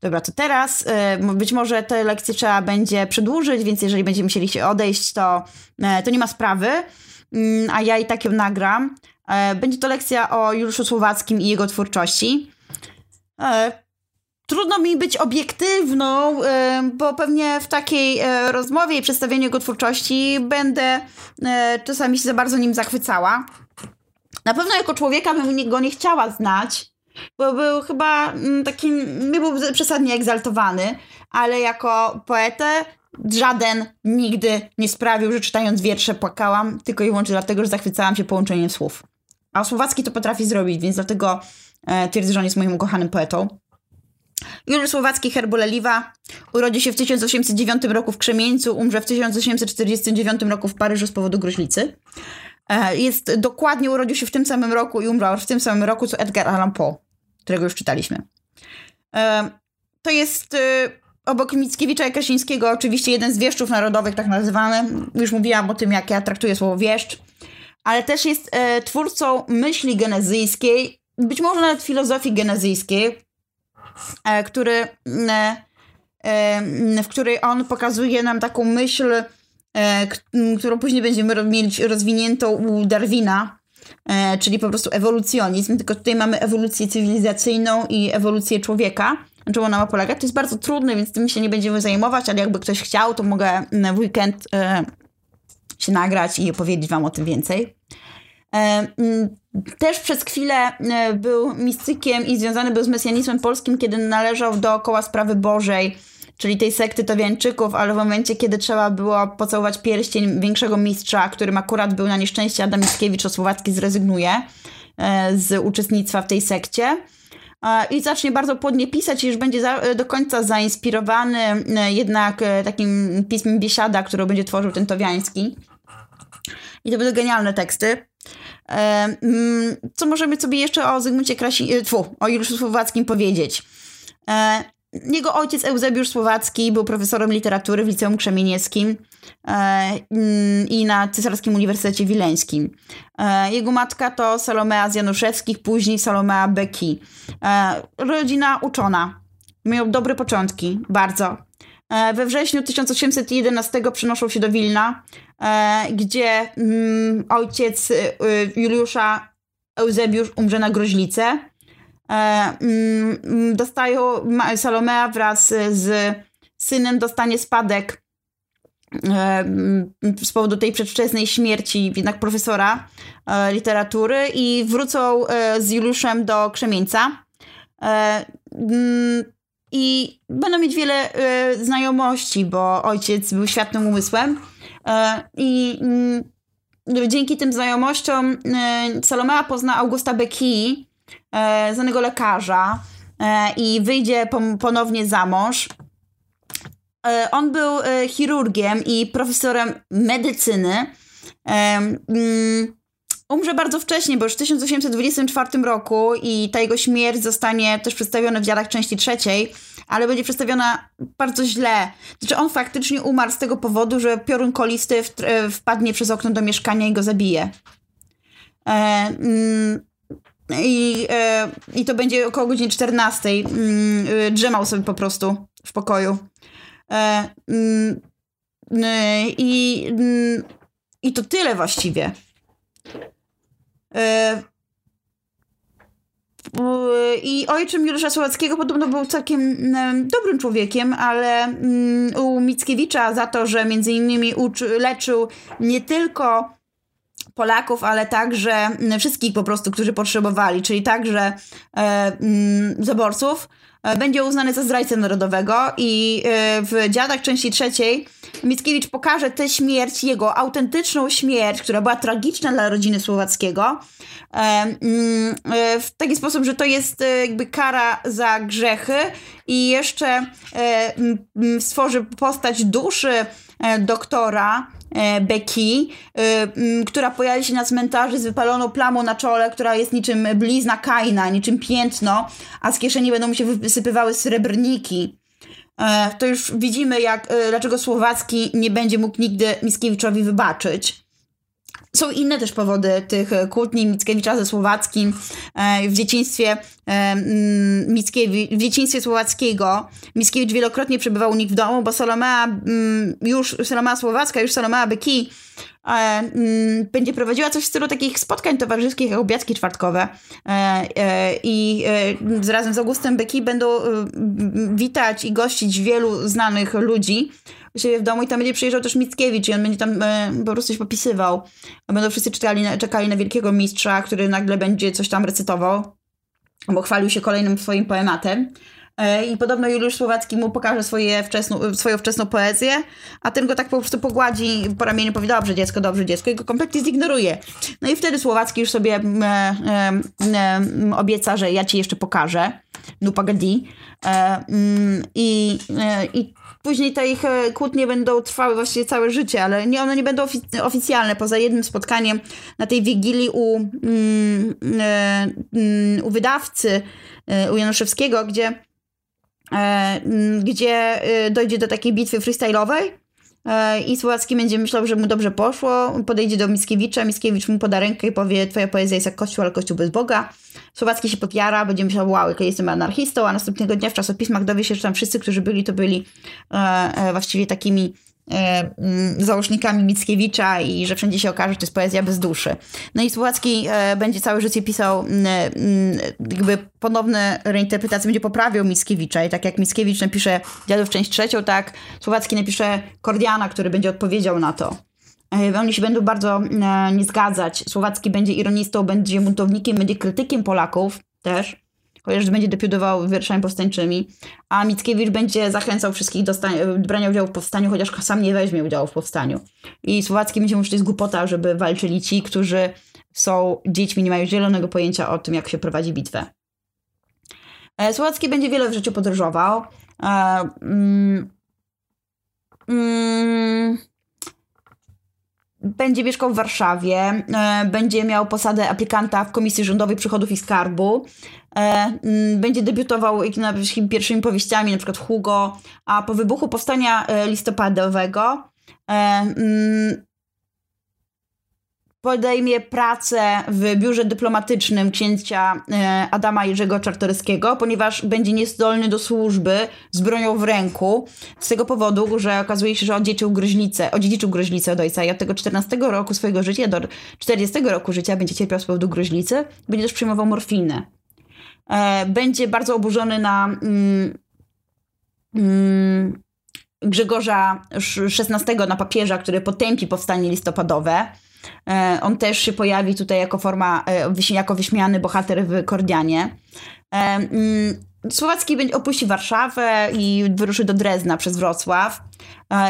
dobra, to teraz być może te lekcje trzeba będzie przedłużyć, więc jeżeli będziemy musieli się odejść, to, to nie ma sprawy, mm, a ja i tak ją nagram. Będzie to lekcja o Juliuszu Słowackim i jego twórczości. Trudno mi być obiektywną, bo pewnie w takiej rozmowie i przedstawieniu jego twórczości będę czasami się za bardzo nim zachwycała. Na pewno jako człowieka bym go nie chciała znać, bo był chyba mm, taki, nie był przesadnie egzaltowany, ale jako poetę żaden nigdy nie sprawił, że czytając wiersze płakałam, tylko i wyłącznie dlatego, że zachwycałam się połączeniem słów. A Słowacki to potrafi zrobić, więc dlatego e, twierdzę, że on jest moim ukochanym poetą. Juliusz Słowacki Herboleliwa urodził się w 1809 roku w Krzemieńcu, umrze w 1849 roku w Paryżu z powodu gruźlicy. E, jest dokładnie, urodził się w tym samym roku i umrał w tym samym roku, co Edgar Allan Poe, którego już czytaliśmy. E, to jest e, obok Mickiewicza i Kasińskiego oczywiście jeden z wieszczów narodowych, tak nazywany. Już mówiłam o tym, jak ja traktuję słowo wieszcz. Ale też jest twórcą myśli genezyjskiej, być może nawet filozofii genezyjskiej, który, w której on pokazuje nam taką myśl E, którą później będziemy mieć rozwiniętą u Darwina, e, czyli po prostu ewolucjonizm, tylko tutaj mamy ewolucję cywilizacyjną i ewolucję człowieka. Na czym ona ma polegać? To jest bardzo trudne, więc tym się nie będziemy zajmować, ale jakby ktoś chciał, to mogę w weekend e, się nagrać i opowiedzieć wam o tym więcej. Też przez chwilę był mistykiem i związany był z mesjanizmem polskim, kiedy należał do koła sprawy Bożej, czyli tej sekty Towiańczyków, ale w momencie, kiedy trzeba było pocałować pierścień większego mistrza, którym akurat był na nieszczęście Adam Mickiewicz, o Słowacki zrezygnuje e, z uczestnictwa w tej sekcie e, i zacznie bardzo płodnie pisać i już będzie za, do końca zainspirowany e, jednak takim pismem Biesiada, który będzie tworzył ten Towiański. I to będą genialne teksty. Mm, co możemy sobie jeszcze o Zygmuncie Krasi... O Juliuszu Słowackim powiedzieć? Jego ojciec Eusebiusz Słowacki był profesorem literatury w Liceum Krzemienieckim e, mm, i na Cesarskim Uniwersytecie Wileńskim. E, jego matka to Salomea z Januszewskich, później Salomea Beki. E, rodzina uczona. Miał dobre początki, bardzo. We wrześniu 1811 przenoszą się do Wilna, gdzie mm, ojciec Juliusza Eusebiusz umrze na groźlicę. E, mm, dostają, Salomea wraz z synem dostanie spadek e, z powodu tej przedwczesnej śmierci jednak profesora e, literatury i wrócą z Juliuszem do Krzemieńca. Mm, I będą mieć wiele znajomości, bo ojciec był światłym umysłem. I mm, dzięki tym znajomościom Salomea pozna Augusta Becky, e, znanego lekarza e, i wyjdzie ponownie za mąż. E, on był e, chirurgiem i profesorem medycyny. E, mm, umrze bardzo wcześnie, bo już w 1824 roku i ta jego śmierć zostanie też przedstawiona w dziadach części trzeciej, ale będzie przedstawiona bardzo źle. Znaczy on faktycznie umarł z tego powodu, że piorun kolisty wpadnie przez okno do mieszkania i go zabije. E, mm, i, e, I to będzie około godziny 14. Mm, e, drzemał sobie po prostu w pokoju. E, mm, e, I, mm, I to tyle właściwie. E, i ojczym Juliusza Słowackiego podobno był całkiem dobrym człowiekiem, ale u Mickiewicza za to, że między innymi uczy, leczył nie tylko Polaków, ale także wszystkich po prostu, którzy potrzebowali, czyli także e, mm, zaborców, e, będzie uznany za zdrajcę narodowego i e, w Dziadach części trzeciej Mickiewicz pokaże tę śmierć, jego autentyczną śmierć, która była tragiczna dla rodziny Słowackiego, e, mm, w taki sposób, że to jest jakby kara za grzechy i jeszcze stworzy postać duszy doktora, Becky, e, która pojawi się na cmentarzy z wypaloną plamą na czole, która jest niczym blizna Kaina, niczym piętno, a z kieszeni będą mu się wysypywały srebrniki. E, to już widzimy, jak, dlaczego Słowacki nie będzie mógł nigdy Mickiewiczowi wybaczyć. Są inne też powody tych kłótni Mickiewicza ze Słowackim w dzieciństwie Mickiewicz, w dzieciństwie słowackiego. Mickiewicz wielokrotnie przebywał u nich w domu, bo Salomea już, Salomea Słowacka, już Salomea Beki mm, będzie prowadziła coś w stylu takich spotkań towarzyskich, jak obiadki czwartkowe. E, e, I e, razem z Augustem Beki będą witać i gościć wielu znanych ludzi u siebie w domu i tam będzie przyjeżdżał też Mickiewicz i on będzie tam po prostu coś popisywał. Będą wszyscy czekali na, czekali na wielkiego mistrza, który nagle będzie coś tam recytował, bo chwalił się kolejnym swoim poematem. E, I podobno Juliusz Słowacki mu pokaże swoje wczesną, swoją wczesną poezję, a ten go tak po prostu pogładzi po ramieniu, powie dobrze dziecko, dobrze dziecko i go kompletnie zignoruje. No i wtedy Słowacki już sobie e, e, e, obieca, że ja ci jeszcze pokażę. No pagadi. E, mm, I, e, I później te ich kłótnie będą trwały właściwie całe życie, ale nie, one nie będą ofic oficjalne, poza jednym spotkaniem na tej wigilii u, mm, mm, u wydawcy, u Januszewskiego, gdzie E, gdzie e, dojdzie do takiej bitwy freestyle'owej. e, i Słowacki będzie myślał, że mu dobrze poszło, podejdzie do Mickiewicza, Mickiewicz mu poda rękę i powie, twoja poezja jest jak kościół, ale kościół bez Boga. Słowacki się podjara, będzie myślał, wow, jak jestem anarchistą, a następnego dnia w czasopismach dowie się, że tam wszyscy, którzy byli, to byli właściwie takimi E, mm, załącznikami Mickiewicza i że wszędzie się okaże, że to jest poezja bez duszy. No i Słowacki e, będzie całe życie pisał mm, mm, jakby ponowne reinterpretacje, będzie poprawiał Mickiewicza i tak jak Mickiewicz napisze Dziadów część trzecią, tak Słowacki napisze Kordiana, który będzie odpowiedział na to. E, oni się będą bardzo nie zgadzać. Słowacki będzie ironistą, będzie buntownikiem, będzie krytykiem Polaków też chociaż będzie debiutował wierszami powstańczymi, a Mickiewicz będzie zachęcał wszystkich do brania udziału w powstaniu, chociaż sam nie weźmie udziału w powstaniu. I Słowacki będzie mówił, że to jest głupota, żeby walczyli ci, którzy są dziećmi, nie mają zielonego pojęcia o tym, jak się prowadzi bitwę. E, Słowacki będzie wiele w życiu podróżował. E, mm, mm, będzie mieszkał w Warszawie, e, będzie miał posadę aplikanta w Komisji Rządowej Przychodów i Skarbu, będzie debiutował pierwszymi powieściami, na przykład Hugo, a po wybuchu powstania e, listopadowego mm, podejmie pracę w biurze dyplomatycznym księcia e, Adama Jerzego Czartoryskiego, ponieważ będzie niezdolny do służby z bronią w ręku, z tego powodu, że okazuje się, że odziedziczył gruźlicę, odziedziczył gruźlicę od ojca i od tego 14 roku swojego życia do 40 roku życia będzie cierpiał z powodu gruźlicy, będzie też przyjmował morfinę. E, będzie bardzo oburzony na mm, mm, Grzegorza XVI, na papieża, który potępi powstanie listopadowe, E, on też się pojawi tutaj jako forma, e, jako wyśmiany bohater w Kordianie. Mm, Słowacki opuści Warszawę i wyruszy do Drezna przez Wrocław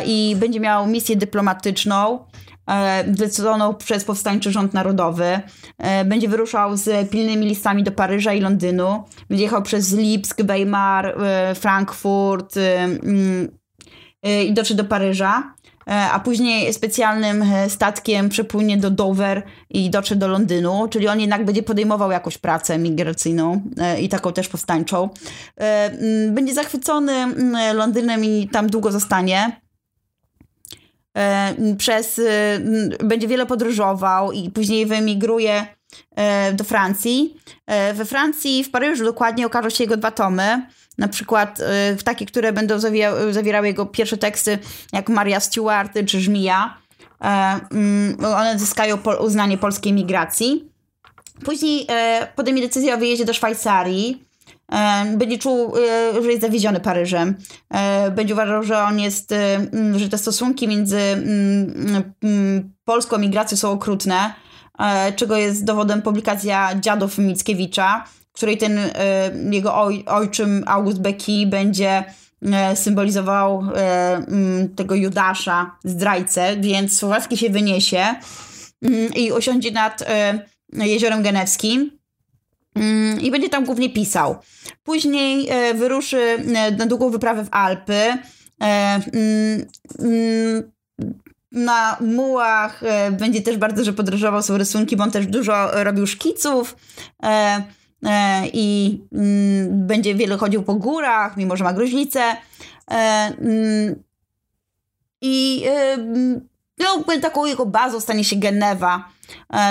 i będzie miał misję dyplomatyczną zdecydowaną przez powstańczy rząd narodowy. Będzie wyruszał z pilnymi listami do Paryża i Londynu. Będzie jechał przez Lipsk, Weimar, Frankfurt mm, i dotrze do Paryża. E, a później specjalnym e, statkiem przepłynie do Dover i dotrze do Londynu, czyli on jednak będzie podejmował jakąś pracę migracyjną e, i taką też powstańczą. Będzie zachwycony Londynem i tam długo zostanie przez, będzie wiele podróżował i później wyemigruje do Francji. We Francji, w Paryżu dokładnie okażą się jego dwa tomy na przykład y, takie, które będą zawierały jego pierwsze teksty, jak Maria Stewart czy Żmija. E, mm, one zyskają uznanie polskiej migracji. Później e, podejmie decyzję o wyjeździe do Szwajcarii. E, będzie czuł, że jest zawieziony Paryżem. Będzie uważał, że on jest, mm, że te stosunki między polską migracją są okrutne, czego jest dowodem publikacja Dziadów Mickiewicza, której ten e, jego oj, ojczym August Becky będzie e, symbolizował e, tego Judasza, zdrajcę, więc Słowacki się wyniesie i osiądzie nad jeziorem genewskim i będzie tam głównie pisał. Później wyruszy na długą wyprawę w Alpy. Na mułach będzie też bardzo, że podróżował, są rysunki, bo on też dużo robił szkiców. E, i mm, będzie wiele chodził po górach, mimo że ma gruźlicę. E, mm, I e, no, taką jego bazą stanie się Genewa, E,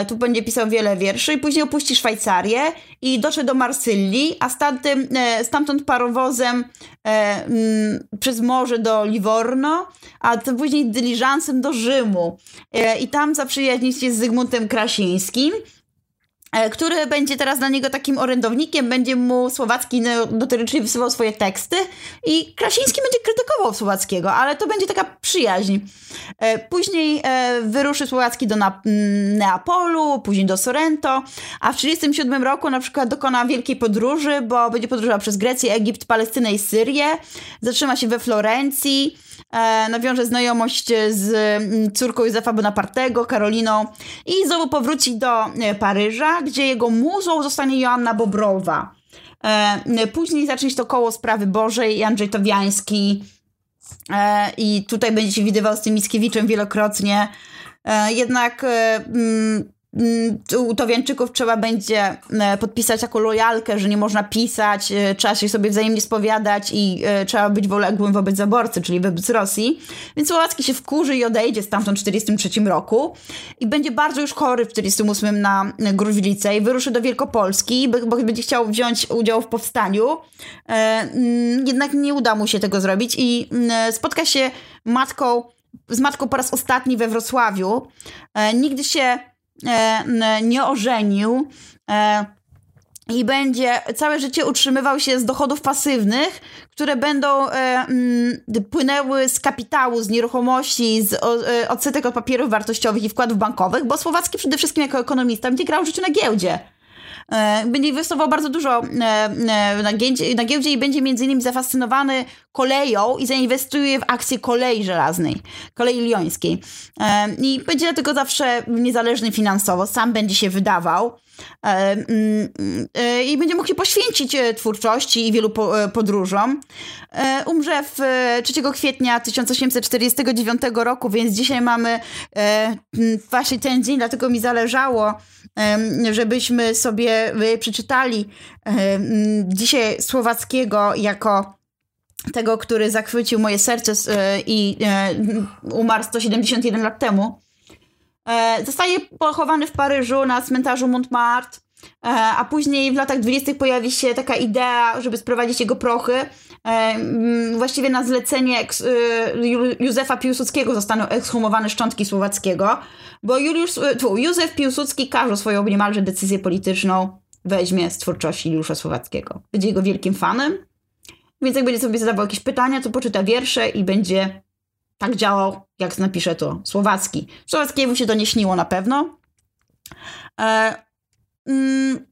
tu będzie pisał wiele wierszy i później opuści Szwajcarię i dotrze do Marsylii, a stamtąd, e, stamtąd parowozem e, mm, przez morze do Livorno, a później dyliżansem do Rzymu. E, I tam zaprzyjaźni się z Zygmuntem Krasińskim E, który będzie teraz dla niego takim orędownikiem, będzie mu Słowacki notorycznie wysyłał swoje teksty i Krasiński będzie krytykował Słowackiego, ale to będzie taka przyjaźń. E, później e, wyruszy Słowacki do Neapolu, później do Sorrento, a w 1937 roku na przykład dokona wielkiej podróży, bo będzie podróżował przez Grecję, Egipt, Palestynę i Syrię, zatrzyma się we Florencji, e, nawiąże znajomość z mm, córką Józefa Bonapartego, Karoliną i znowu powróci do e, Paryża, gdzie jego muzą zostanie Joanna Bobrowa. E, później zacznie się to koło sprawy Bożej, Andrzej Towiański e, i tutaj będzie się widywał z tym Mickiewiczem wielokrotnie. E, jednak Mm, u Towiańczyków trzeba będzie e, podpisać jako lojalkę, że nie można pisać, e, trzeba się sobie wzajemnie spowiadać i e, trzeba być woległym wobec zaborcy, czyli wobec Rosji. Więc Słowacki się wkurzy i odejdzie stamtąd w 1943 roku i będzie bardzo już chory w 1948 na gruźlicę i wyruszy do Wielkopolski, bo będzie chciał wziąć udział w powstaniu. Mm, jednak nie uda mu się tego zrobić i mm, spotka się matką, z matką po raz ostatni we Wrocławiu. Nigdy się nie ożenił e, i będzie całe życie utrzymywał się z dochodów pasywnych, które będą e, płynęły z kapitału, z nieruchomości, z odsetek od papierów wartościowych i wkładów bankowych, bo Słowacki przede wszystkim jako ekonomista będzie grał w życiu na giełdzie. E, będzie inwestował bardzo dużo e, e, na giełdzie, i będzie między innymi zafascynowany koleją i zainwestuje w akcje kolei żelaznej, kolei liońskiej. I będzie dlatego zawsze niezależny finansowo, sam będzie się wydawał i będzie mógł się poświęcić twórczości i wielu podróżom. Umrze w 3 kwietnia 1849 roku, więc dzisiaj mamy właśnie ten dzień, dlatego mi zależało żebyśmy sobie przeczytali dzisiaj Słowackiego jako tego, który zachwycił moje serce e, i e, umarł 171 lat temu. E, zostaje pochowany w Paryżu na cmentarzu Montmartre, a później w latach 20. pojawi się taka idea, żeby sprowadzić jego prochy. Właściwie na zlecenie Józefa Piłsudskiego zostaną ekshumowane szczątki Słowackiego. Bo Juliusz, e, tu, Józef Piłsudski każdą swoją niemalże decyzję polityczną weźmie z twórczości Juliusza Słowackiego. Będzie jego wielkim fanem, więc jak będzie sobie zadawał jakieś pytania, to poczyta wiersze i będzie tak działał, jak napisze to Słowacki. Słowackiemu się to nie śniło na pewno. E, mm,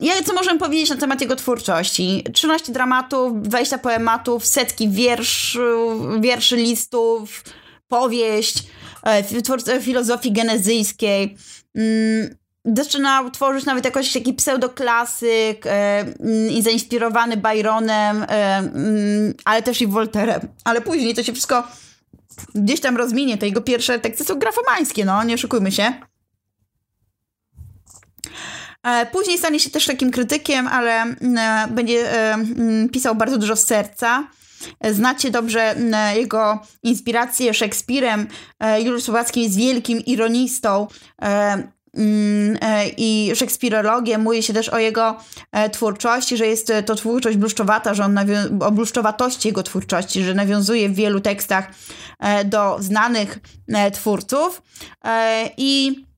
ja, co możemy powiedzieć na temat jego twórczości? 13 dramatów, 20 poematów, setki wierszy, wierszy listów, powieść, E, filozofii genezyjskiej. Mm, zaczynał tworzyć nawet jakoś taki pseudoklasyk e, mm, zainspirowany Byronem, e, mm, ale też i Volterem. Ale później to się wszystko gdzieś tam rozminie. Te jego pierwsze teksty są grafomańskie, no, nie oszukujmy się. Później stanie się też takim krytykiem, ale będzie pisał bardzo dużo z serca. Znacie dobrze jego inspirację Szekspirem. E, Juliusz Słowacki jest wielkim ironistą e, mm, e, i szekspirologiem. Mówi się też o jego twórczości, że jest to twórczość bluszczowata, że on o bluszczowatości jego twórczości, że nawiązuje w wielu tekstach do znanych twórców. I E,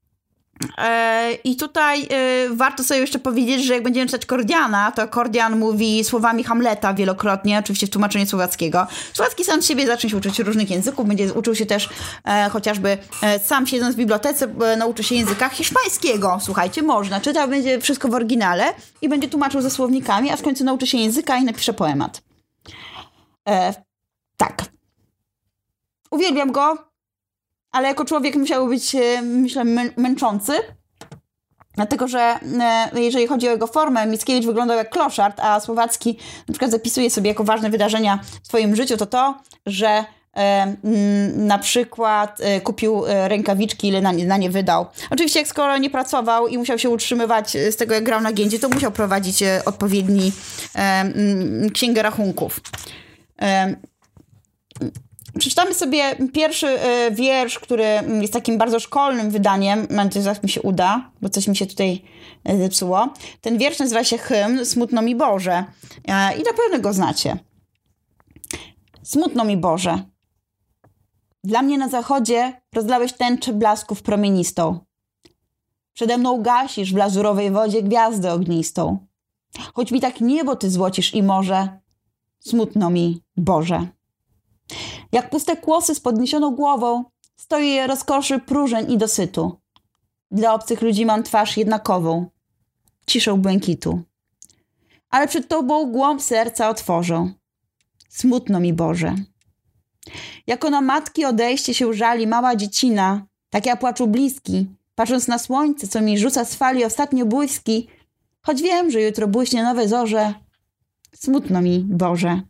I tutaj e, warto sobie jeszcze powiedzieć, że jak będziemy czytać Kordiana, to Kordian mówi słowami Hamleta wielokrotnie, oczywiście w tłumaczeniu słowackiego. Słowacki sam siebie zacznie się uczyć różnych języków, będzie uczył się też e, chociażby sam siedząc w bibliotece, nauczy się języka hiszpańskiego. Słuchajcie, można. Czytał będzie wszystko w oryginale i będzie tłumaczył ze słownikami, a w końcu nauczy się języka i napisze poemat. tak. Uwielbiam go, ale jako człowiek musiał być, e, myślę, męczący. Dlatego, że e, jeżeli chodzi o jego formę, Mickiewicz wyglądał jak kloszard, a Słowacki na przykład zapisuje sobie jako ważne wydarzenia w swoim życiu, to to, że e, na przykład kupił rękawiczki, ile na nie, na nie wydał. Oczywiście jak skoro nie pracował i musiał się utrzymywać z tego, jak grał na giędzie, to musiał prowadzić odpowiedni księgę rachunków. Przeczytamy sobie pierwszy y, wiersz, który jest takim bardzo szkolnym wydaniem. Mam nadzieję, że mi się uda, bo coś mi się tutaj y, zepsuło. Ten wiersz nazywa się Hymn Smutno mi Boże. Y, I na pewno go znacie. Smutno mi Boże. Dla mnie na zachodzie rozlałeś tęczę blasków promienistą. Przede mną gasisz w lazurowej wodzie gwiazdę ognistą. Choć mi tak niebo ty złocisz i morze, smutno mi, Boże. Jak puste kłosy z podniesioną głową, stoi je rozkoszy próżeń i dosytu. Dla obcych ludzi mam twarz jednakową, ciszą błękitu. Ale przed tobą głąb serca otworzą. Smutno mi, Boże. Jako na matki odejście się żali mała dziecina, tak ja płaczu bliski, patrząc na słońce, co mi rzuca z fali ostatnie błyski, choć wiem, że jutro błyśnie nowe zorze. Smutno mi, Boże.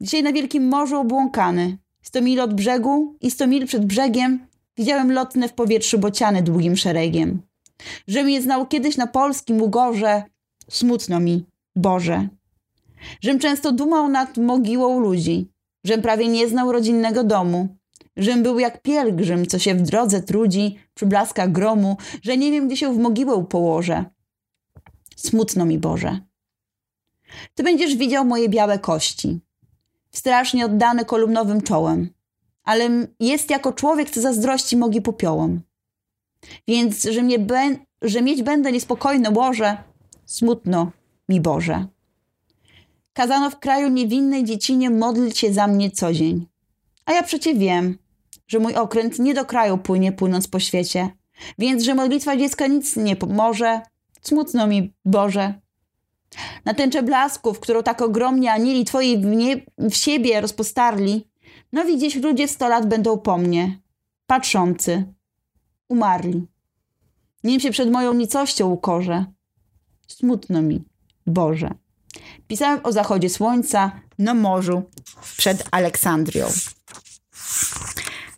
Dzisiaj na wielkim morzu obłąkany, sto mil od brzegu i sto mil przed brzegiem, widziałem lotne w powietrzu bociany długim szeregiem. Że mnie znał kiedyś na polskim ugorze, smutno mi, Boże. Żem często dumał nad mogiłą ludzi, żem prawie nie znał rodzinnego domu, żem był jak pielgrzym, co się w drodze trudzi przy blaskach gromu, że nie wiem, gdzie się w mogiłę położę. Smutno mi, Boże. Ty będziesz widział moje białe kości, strasznie oddany kolumnowym czołem, ale jest jako człowiek, co zazdrości mogi popiołom. Więc, że, mnie be, że mieć będę niespokojne łoże, smutno mi Boże. Kazano w kraju niewinnej dziecinie modlić się za mnie co dzień. A ja przecie wiem, że mój okręt nie do kraju płynie, płynąc po świecie, więc, że modlitwa dziecka nic nie pomoże, smutno mi, Boże. Na tęczę blasków, którą tak ogromnie anieli twoi w, nie, w siebie rozpostarli, no gdzieś ludzie sto lat będą po mnie, patrzący, umarli. Nim się przed moją nicością ukorze. Smutno mi, Boże. Pisałem o zachodzie słońca na morzu przed Aleksandrią.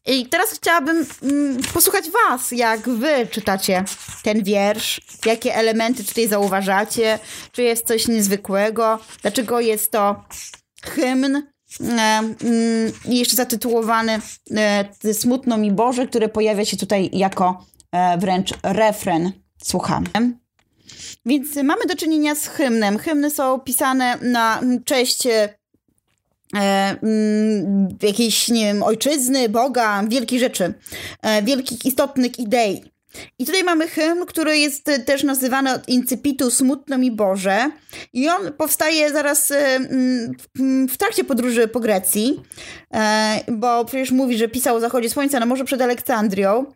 I teraz chciałabym mm, posłuchać Was, jak Wy czytacie ten wiersz, jakie elementy tutaj zauważacie, czy jest coś niezwykłego, dlaczego jest to hymn, e, mm, jeszcze zatytułowany e, Smutno mi Boże, który pojawia się tutaj jako e, wręcz refren. Słuchamy. Więc mamy do czynienia z hymnem. Hymny są pisane na cześć e, mm, jakiejś, nie wiem, ojczyzny, Boga, wielkich rzeczy, e, wielkich, istotnych idei. I tutaj mamy hymn, który jest też nazywany od incypitu Smutno mi Boże. I on powstaje zaraz e, mm, w trakcie podróży po Grecji, e, bo przecież mówi, że pisał o zachodzie słońca na morzu przed Aleksandrią.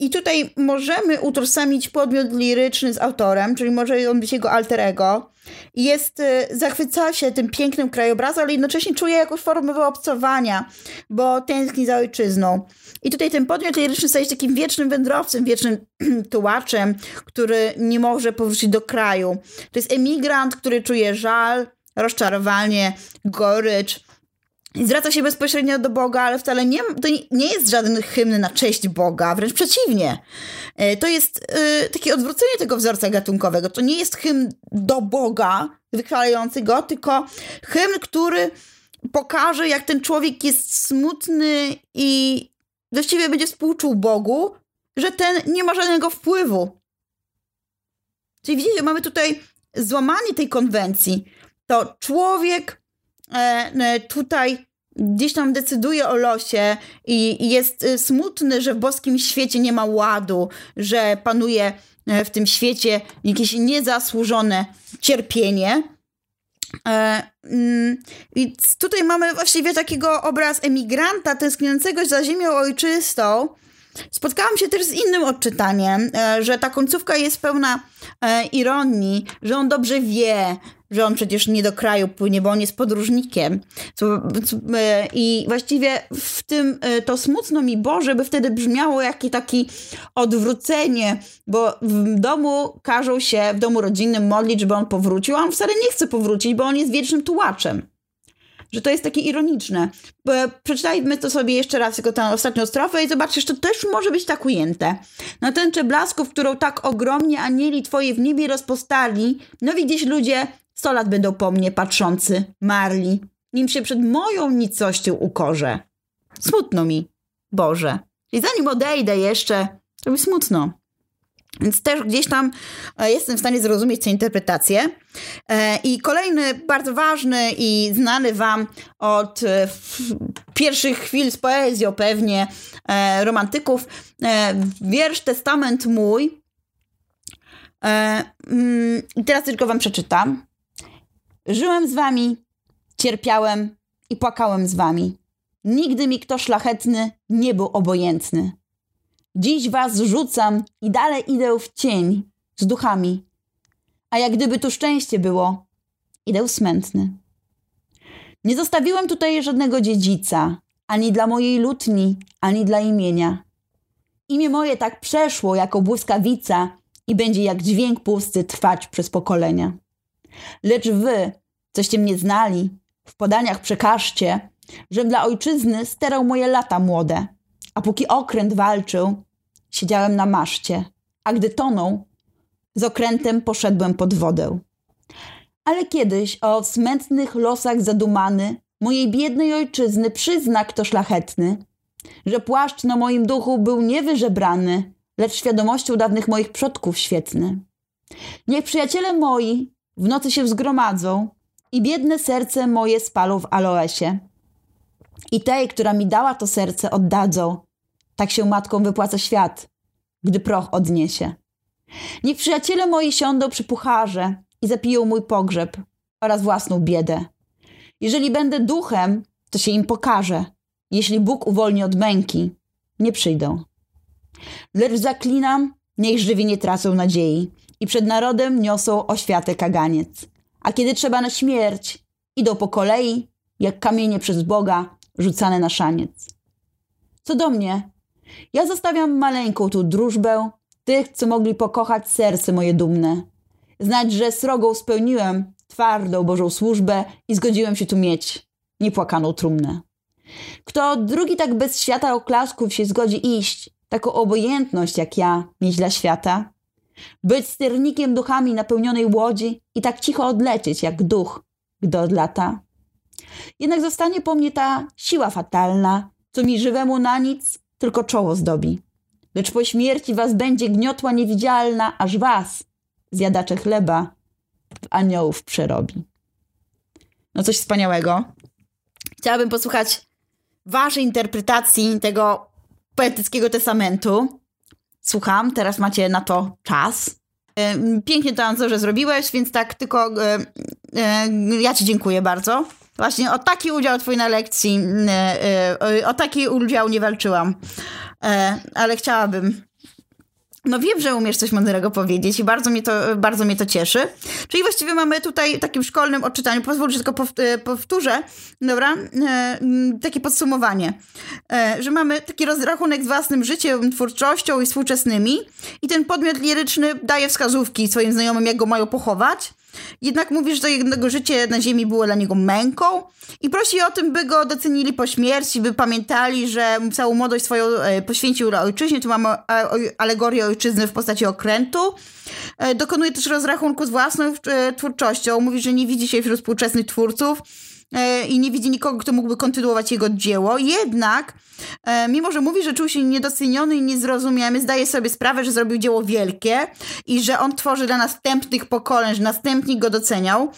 I tutaj możemy utożsamić podmiot liryczny z autorem, czyli może on być jego alter ego. Jest, y, zachwyca się tym pięknym krajobrazem, ale jednocześnie czuje jakąś formę wyobcowania, bo tęskni za ojczyzną. I tutaj ten podmiot liryczny staje się takim wiecznym wędrowcem, wiecznym tułaczem, który nie może powrócić do kraju. To jest emigrant, który czuje żal, rozczarowanie, gorycz, zwraca się bezpośrednio do Boga, ale wcale nie, to nie jest żaden hymn na cześć Boga, wręcz przeciwnie. E, to jest y, takie odwrócenie tego wzorca gatunkowego. To nie jest hymn do Boga, wychwalający go, tylko hymn, który pokaże, jak ten człowiek jest smutny i właściwie będzie współczuł Bogu, że ten nie ma żadnego wpływu. Czyli widzicie, mamy tutaj złamanie tej konwencji. To człowiek e, tutaj gdzieś tam decyduje o losie i jest y, smutny, że w boskim świecie nie ma ładu, że panuje e, w tym świecie jakieś niezasłużone cierpienie. E, mm, I tutaj mamy właściwie takiego obraz emigranta tęskniącego za ziemią ojczystą. Spotkałam się też z innym odczytaniem, e, że ta końcówka jest pełna ironii, że on dobrze wie, że on przecież nie do kraju płynie, bo on jest podróżnikiem. E, I właściwie w tym e, to smutno mi, Boże, by wtedy brzmiało jakie takie odwrócenie, bo w domu każą się, w domu rodzinnym modlić, żeby on powrócił, a on wcale nie chce powrócić, bo on jest wiecznym tułaczem że to jest takie ironiczne. Przeczytajmy to sobie jeszcze raz, tylko tę ostatnią strofę i zobaczcie, że to też może być tak ujęte. Na tęczę blasków, którą tak ogromnie anieli twoje w niebie rozpostali, no widzisz ludzie Sto lat będą po mnie patrzący, marli. nim się przed moją nicością ukorzę. Smutno mi, Boże. I zanim odejdę jeszcze, to mi smutno. Więc też gdzieś tam e, jestem w stanie zrozumieć tę interpretację. E, I kolejny bardzo ważny i znany Wam od e, pierwszych chwil z poezją pewnie romantyków wiersz Testament mój. Mm, I teraz tylko Wam przeczytam. Żyłem z Wami, cierpiałem i płakałem z Wami. Nigdy mi kto szlachetny nie był obojętny. Dziś was rzucam i dalej idę w cień z duchami. A jak gdyby tu szczęście było, idę smętny. Nie zostawiłem tutaj żadnego dziedzica, ani dla mojej lutni, ani dla imienia. Imię moje tak przeszło jako błyskawica i będzie jak dźwięk pusty trwać przez pokolenia. Lecz wy, coście mnie znali, w podaniach przekażcie, że dla ojczyzny sterał moje lata młode, a póki okręt walczył, siedziałem na maszcie, a gdy tonął, z okrętem poszedłem pod wodę. Ale kiedyś o smętnych losach zadumany mojej biednej ojczyzny przyzna kto szlachetny, że płaszcz na moim duchu był niewyżebrany, lecz świadomością dawnych moich przodków świetny. Niech przyjaciele moi w nocy się zgromadzą i biedne serce moje spalą w aloesie. I tej, która mi dała to serce, oddadzą, tak się matką wypłaca świat, gdy proch odniesie. Niech przyjaciele moi siądą przy pucharze i zapiją mój pogrzeb oraz własną biedę. Jeżeli będę duchem, to się im pokaże. Jeśli Bóg uwolni od męki, nie przyjdą. Lecz zaklinam, niech żywi nie tracą nadziei i przed narodem niosą oświatę kaganiec. A kiedy trzeba na śmierć, idą po kolei, jak kamienie przez Boga rzucane na szaniec. Co do mnie, ja zostawiam maleńką tu drużbę tych, co mogli pokochać serce moje dumne. Znać, że srogą spełniłem twardą Bożą służbę i zgodziłem się tu mieć niepłakaną trumnę. Kto drugi tak bez świata oklasków się zgodzi iść, taką obojętność jak ja mieć dla świata, być sternikiem duchami napełnionej łodzi i tak cicho odlecieć jak duch, gdy odlata. Jednak zostanie po mnie ta siła fatalna, co mi żywemu na nic tylko czoło zdobi. Lecz po śmierci was będzie gniotła niewidzialna, aż was, zjadacze chleba, w aniołów przerobi. No coś wspaniałego. Chciałabym posłuchać waszej interpretacji tego poetyckiego testamentu. Słucham, teraz macie na to czas. Pięknie to, Anzorze, zrobiłeś, więc tak tylko ja ci dziękuję bardzo. Właśnie o taki udział twój na lekcji, e, e, o taki udział nie walczyłam, e, ale chciałabym. No wiem, że umiesz coś mądrego powiedzieć i bardzo mnie, to, bardzo mnie to cieszy. Czyli właściwie mamy tutaj takim szkolnym odczytaniu, pozwól, że tylko powtórzę, dobra, takie podsumowanie, że mamy taki rozrachunek z własnym życiem, twórczością i współczesnymi i ten podmiot liryczny daje wskazówki swoim znajomym, jak go mają pochować jednak mówi, że to jego życie na ziemi było dla niego męką i prosi o tym, by go docenili po śmierci, by pamiętali, że całą młodość swoją e, poświęcił ojczyźnie. Tu mamy alegorię ojczyzny w postaci okrętu. E, dokonuje też rozrachunku z własną e, twórczością. Mówi, że nie widzi się wśród współczesnych twórców E, i nie widzi nikogo, kto mógłby kontynuować jego dzieło. Jednak, e, mimo że mówi, że czuł się niedoceniony i niezrozumiany, zdaje sobie sprawę, że zrobił dzieło wielkie i że on tworzy dla następnych pokoleń, że następnik go doceniał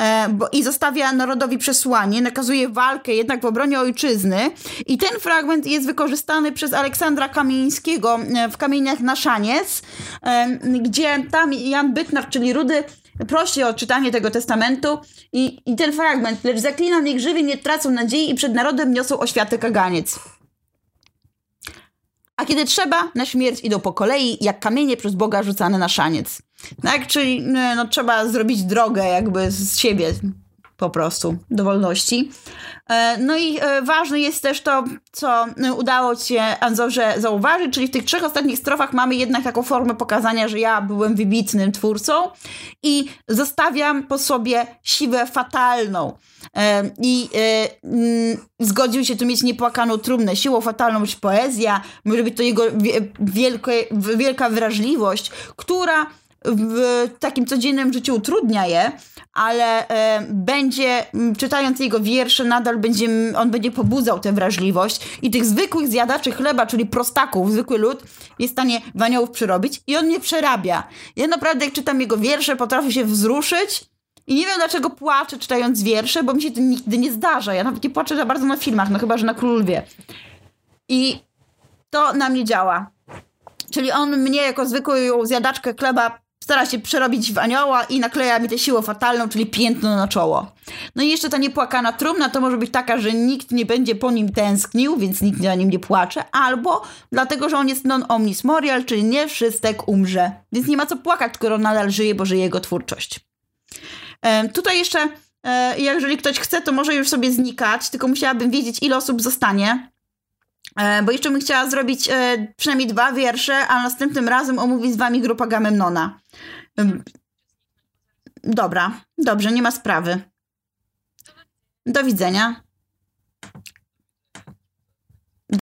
e, bo, i zostawia narodowi przesłanie, nakazuje walkę jednak w obronie ojczyzny i ten fragment jest wykorzystany przez Aleksandra Kamieńskiego w Kamieniach na Szaniec, gdzie tam Jan Bytnar, czyli Rudy, prosi o czytanie tego testamentu i, i ten fragment, lecz zaklinam, niech żywi nie tracą nadziei i przed narodem niosą oświaty kaganiec. A kiedy trzeba, na śmierć idą po kolei, jak kamienie przez Boga rzucane na szaniec. Tak, czyli no, trzeba zrobić drogę jakby z siebie po prostu do wolności. E, no i e, ważne jest też to, co udało ci się Anzorze zauważyć, czyli w tych trzech ostatnich strofach mamy jednak taką formę pokazania, że ja byłem wybitnym twórcą i zostawiam po sobie siłę fatalną. E, I mm, zgodził się tu mieć niepłakaną trumnę. Siłą fatalną być poezja, może być to jego wielkie, wielka wrażliwość, która w takim codziennym życiu utrudnia je, ale e, będzie, czytając jego wiersze, nadal będzie, on będzie pobudzał tę wrażliwość i tych zwykłych zjadaczy chleba, czyli prostaków, zwykły lud, jest w stanie w aniołów przyrobić i on nie przerabia. Ja naprawdę, jak czytam jego wiersze, potrafię się wzruszyć i nie wiem, dlaczego płaczę czytając wiersze, bo mi się to nigdy nie zdarza. Ja nawet nie płaczę za bardzo na filmach, no chyba, że na Król Lwie. I to na mnie działa. Czyli on mnie jako zwykłą zjadaczkę chleba stara się przerobić w anioła i nakleja mi tę siłę fatalną, czyli piętno na czoło. No i jeszcze ta niepłakana trumna to może być taka, że nikt nie będzie po nim tęsknił, więc nikt na nim nie płacze, albo dlatego, że on jest non omnis morial, czyli nie wszystek umrze. Więc nie ma co płakać, skoro nadal żyje, bo żyje jego twórczość. E, tutaj jeszcze, e, jeżeli ktoś chce, to może już sobie znikać, tylko musiałabym wiedzieć, ile osób zostanie. E, bo jeszcze bym chciała zrobić e, przynajmniej dwa wiersze, a następnym razem omówić z wami grupa Gamemnona. Dobra, dobrze, nie ma sprawy. Do widzenia.